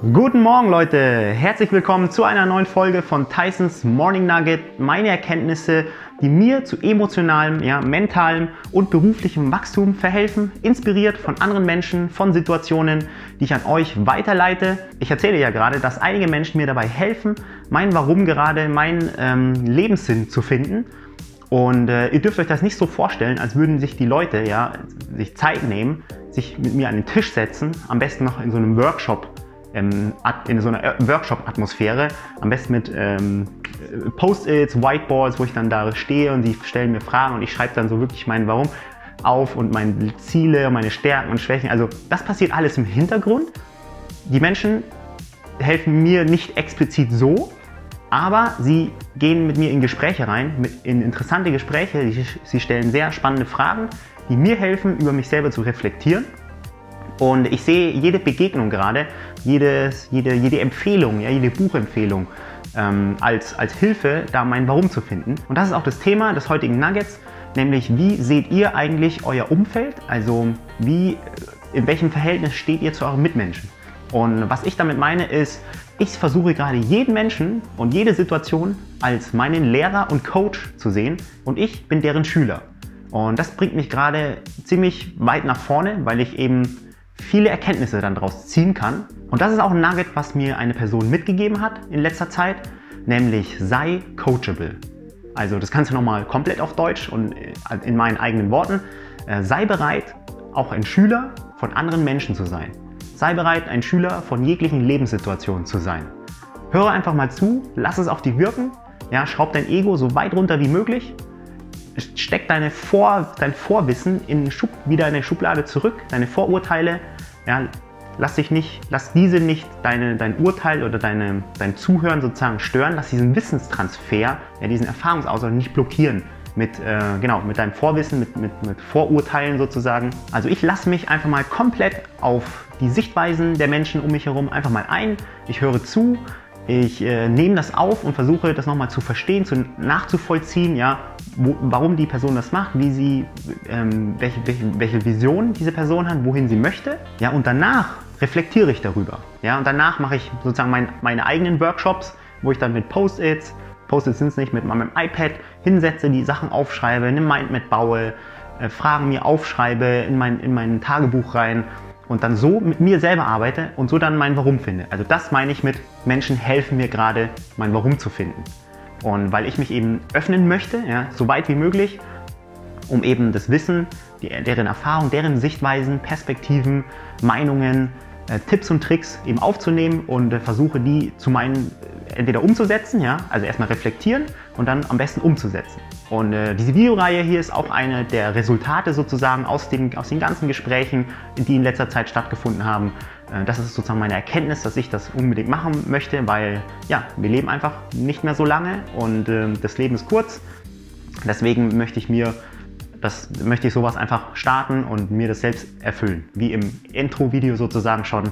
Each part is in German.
Guten Morgen Leute, herzlich willkommen zu einer neuen Folge von Tysons Morning Nugget. Meine Erkenntnisse, die mir zu emotionalem, ja, mentalem und beruflichem Wachstum verhelfen, inspiriert von anderen Menschen, von Situationen, die ich an euch weiterleite. Ich erzähle ja gerade, dass einige Menschen mir dabei helfen, mein Warum gerade, meinen ähm, Lebenssinn zu finden. Und äh, ihr dürft euch das nicht so vorstellen, als würden sich die Leute ja sich Zeit nehmen, sich mit mir an den Tisch setzen, am besten noch in so einem Workshop ähm, in so einer Workshop-Atmosphäre, am besten mit ähm, Post-its, Whiteboards, wo ich dann da stehe und sie stellen mir Fragen und ich schreibe dann so wirklich mein Warum auf und meine Ziele, meine Stärken und Schwächen. Also das passiert alles im Hintergrund. Die Menschen helfen mir nicht explizit so, aber sie gehen mit mir in Gespräche rein, in interessante Gespräche. Sie stellen sehr spannende Fragen, die mir helfen, über mich selber zu reflektieren und ich sehe jede Begegnung gerade, jedes, jede, jede Empfehlung, ja, jede Buchempfehlung ähm, als, als Hilfe, da mein Warum zu finden. Und das ist auch das Thema des heutigen Nuggets, nämlich wie seht ihr eigentlich euer Umfeld? Also wie, in welchem Verhältnis steht ihr zu euren Mitmenschen? Und was ich damit meine ist, ich versuche gerade jeden Menschen und jede Situation als meinen Lehrer und Coach zu sehen und ich bin deren Schüler. Und das bringt mich gerade ziemlich weit nach vorne, weil ich eben viele Erkenntnisse dann daraus ziehen kann. Und das ist auch ein Nugget, was mir eine Person mitgegeben hat in letzter Zeit, nämlich sei coachable. Also das du nochmal komplett auf Deutsch und äh, in meinen eigenen Worten. Äh, sei bereit, auch ein Schüler von anderen Menschen zu sein. Sei bereit, ein Schüler von jeglichen Lebenssituationen zu sein. Höre einfach mal zu, lass es auf dich wirken, ja, schraub dein Ego so weit runter wie möglich steck deine Vor, dein Vorwissen in Schub, wieder in die Schublade zurück, deine Vorurteile. Ja, lass dich nicht, lass diese nicht deine, dein Urteil oder deine, dein Zuhören sozusagen stören. Lass diesen Wissenstransfer, ja, diesen Erfahrungsaustausch nicht blockieren mit, äh, genau, mit deinem Vorwissen, mit, mit, mit Vorurteilen sozusagen. Also ich lasse mich einfach mal komplett auf die Sichtweisen der Menschen um mich herum einfach mal ein. Ich höre zu, ich äh, nehme das auf und versuche das nochmal zu verstehen, zu, nachzuvollziehen, ja, wo, warum die Person das macht, wie sie, ähm, welche, welche, welche Vision diese Person hat, wohin sie möchte. Ja, und danach reflektiere ich darüber. Ja, und danach mache ich sozusagen mein, meine eigenen Workshops, wo ich dann mit Post-its, Post-its sind es nicht, mit meinem iPad hinsetze, die Sachen aufschreibe, eine Mindmap baue, äh, Fragen mir aufschreibe, in mein, in mein Tagebuch rein und dann so mit mir selber arbeite und so dann mein Warum finde. Also das meine ich mit Menschen helfen mir gerade, mein Warum zu finden. Und weil ich mich eben öffnen möchte, ja, so weit wie möglich, um eben das Wissen, die, deren Erfahrung, deren Sichtweisen, Perspektiven, Meinungen, äh, Tipps und Tricks eben aufzunehmen und äh, versuche die zu meinen äh, entweder umzusetzen, ja, also erstmal reflektieren und dann am besten umzusetzen. Und äh, diese Videoreihe hier ist auch eine der Resultate sozusagen aus, dem, aus den ganzen Gesprächen, die in letzter Zeit stattgefunden haben. Äh, das ist sozusagen meine Erkenntnis, dass ich das unbedingt machen möchte, weil ja, wir leben einfach nicht mehr so lange und äh, das Leben ist kurz. Deswegen möchte ich mir das möchte ich sowas einfach starten und mir das selbst erfüllen, wie im Intro-Video sozusagen schon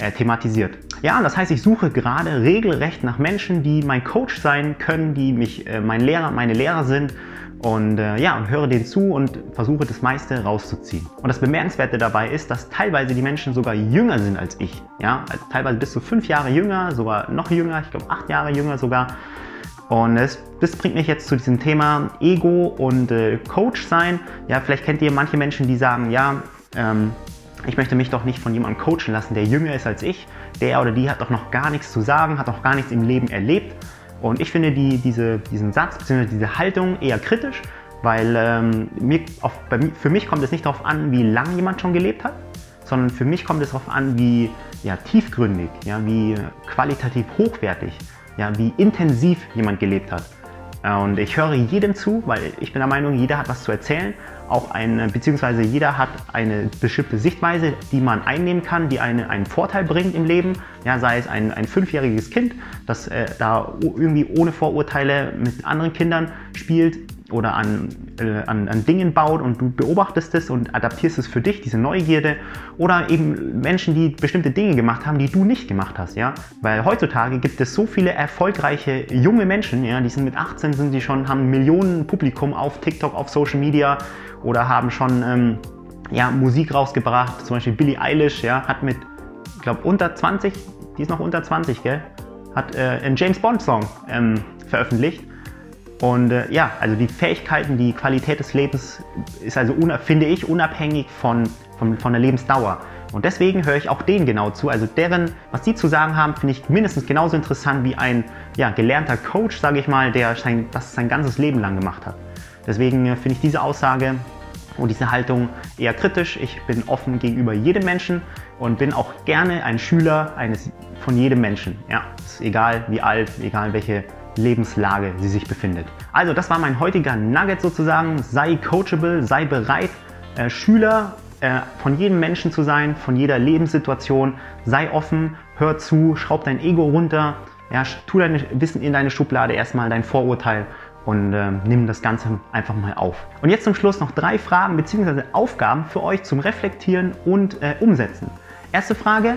äh, thematisiert. Ja, das heißt, ich suche gerade regelrecht nach Menschen, die mein Coach sein können, die mich äh, mein Lehrer, meine Lehrer sind und äh, ja, und höre denen zu und versuche das meiste rauszuziehen. Und das Bemerkenswerte dabei ist, dass teilweise die Menschen sogar jünger sind als ich. Ja, also teilweise bis zu fünf Jahre jünger, sogar noch jünger, ich glaube acht Jahre jünger sogar. Und das, das, bringt mich jetzt zu diesem Thema Ego und äh, Coach sein. Ja, vielleicht kennt ihr manche Menschen, die sagen, ja, ähm, ich möchte mich doch nicht von jemandem coachen lassen, der jünger ist als ich. Der oder die hat doch noch gar nichts zu sagen, hat noch gar nichts im Leben erlebt. Und ich finde die, diese, diesen Satz bzw. diese Haltung eher kritisch, weil ähm, mir, auf, bei, für mich kommt es nicht darauf an, wie lange jemand schon gelebt hat, sondern für mich kommt es darauf an, wie ja, tiefgründig, ja, wie qualitativ hochwertig, ja, wie intensiv jemand gelebt hat. Und ich höre jedem zu, weil ich bin der Meinung, jeder hat was zu erzählen. Auch eine, beziehungsweise jeder hat eine bestimmte Sichtweise, die man einnehmen kann, die eine, einen Vorteil bringt im Leben. Ja, sei es ein, ein fünfjähriges Kind, das äh, da irgendwie ohne Vorurteile mit anderen Kindern spielt oder an, äh, an, an Dingen baut und du beobachtest es und adaptierst es für dich, diese Neugierde. Oder eben Menschen, die bestimmte Dinge gemacht haben, die du nicht gemacht hast. Ja? Weil heutzutage gibt es so viele erfolgreiche junge Menschen, ja? die sind mit 18, sind sie schon, haben Millionen Publikum auf TikTok, auf Social Media oder haben schon ähm, ja, Musik rausgebracht. Zum Beispiel Billie Eilish ja, hat mit, ich glaube, unter 20 die ist noch unter 20, gell? Hat äh, einen James Bond Song ähm, veröffentlicht. Und äh, ja, also die Fähigkeiten, die Qualität des Lebens ist also, finde ich, unabhängig von, von, von der Lebensdauer. Und deswegen höre ich auch denen genau zu. Also deren, was die zu sagen haben, finde ich mindestens genauso interessant wie ein ja, gelernter Coach, sage ich mal, der sein, das sein ganzes Leben lang gemacht hat. Deswegen äh, finde ich diese Aussage und diese Haltung eher kritisch. Ich bin offen gegenüber jedem Menschen und bin auch gerne ein Schüler eines, von jedem Menschen. Ja, ist egal wie alt, egal welche Lebenslage sie sich befindet. Also das war mein heutiger Nugget sozusagen. Sei coachable, sei bereit, äh, Schüler äh, von jedem Menschen zu sein, von jeder Lebenssituation. Sei offen, hör zu, schraub dein Ego runter, ja, tu dein Wissen in deine Schublade, erstmal dein Vorurteil und äh, nimm das Ganze einfach mal auf. Und jetzt zum Schluss noch drei Fragen bzw. Aufgaben für euch zum Reflektieren und äh, Umsetzen. Erste Frage,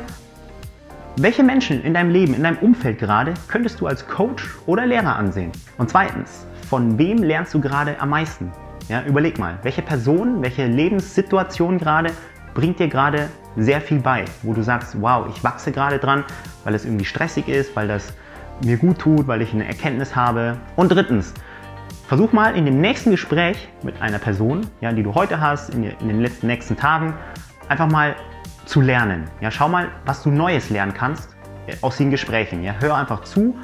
welche Menschen in deinem Leben, in deinem Umfeld gerade könntest du als Coach oder Lehrer ansehen? Und zweitens, von wem lernst du gerade am meisten? Ja, überleg mal, welche Person, welche Lebenssituation gerade bringt dir gerade sehr viel bei, wo du sagst, wow, ich wachse gerade dran, weil es irgendwie stressig ist, weil das mir gut tut, weil ich eine Erkenntnis habe. Und drittens, versuch mal in dem nächsten Gespräch mit einer Person, ja, die du heute hast, in, in den letzten nächsten Tagen, einfach mal zu lernen. Ja, schau mal, was du Neues lernen kannst äh, aus den Gesprächen. Ja, hör einfach zu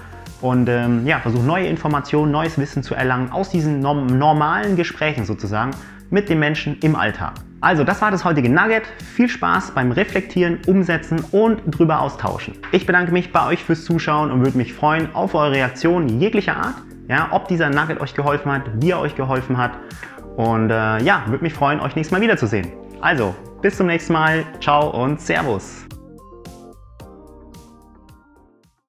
und ähm, ja, versuch neue Informationen, neues Wissen zu erlangen aus diesen normalen Gesprächen sozusagen mit den Menschen im Alltag. Also, das war das heutige Nugget. Viel Spaß beim Reflektieren, Umsetzen und drüber austauschen. Ich bedanke mich bei euch fürs Zuschauen und würde mich freuen auf eure Reaktionen jeglicher Art. Ja, ob dieser Nugget euch geholfen hat, wie er euch geholfen hat. Und äh, ja, würde mich freuen, euch nächstes Mal wiederzusehen. Also, bis zum nächsten Mal. Ciao und Servus.